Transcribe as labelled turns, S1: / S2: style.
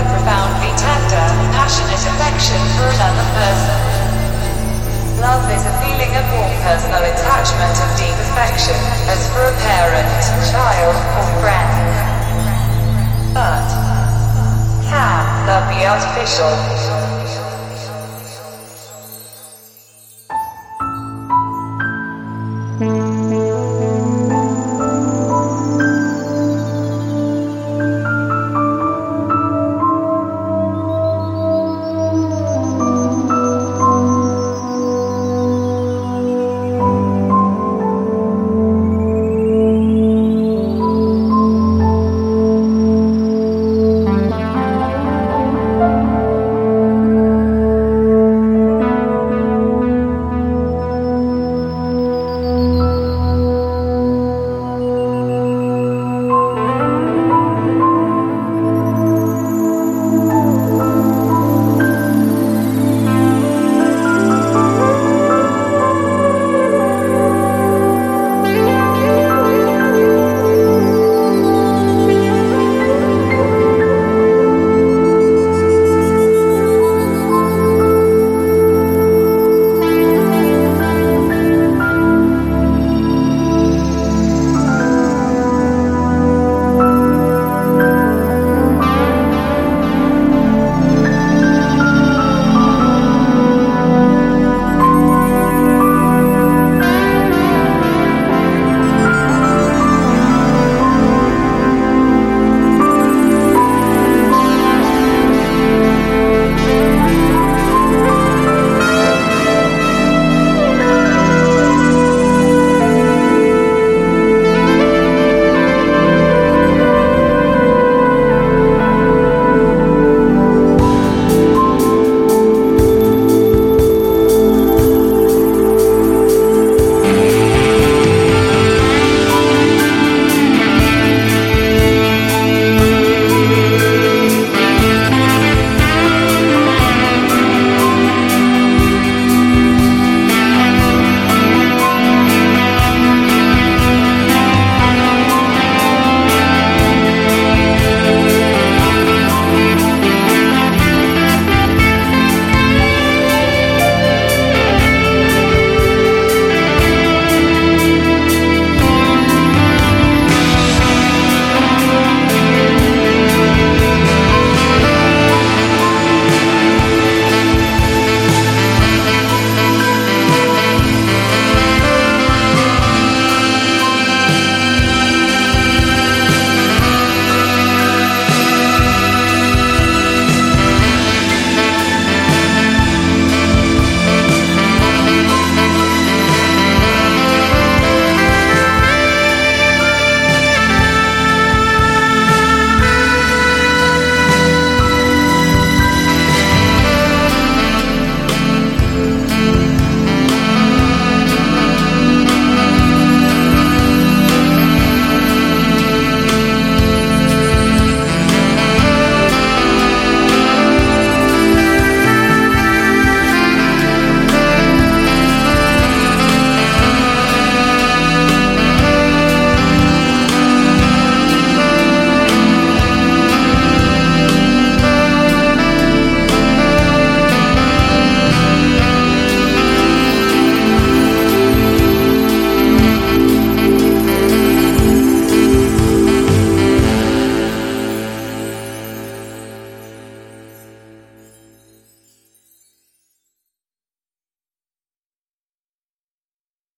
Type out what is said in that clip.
S1: a profoundly tender, passionate affection for another person. Love is a feeling of warm personal attachment and deep affection, as for a parent, child, or friend. But can love be artificial?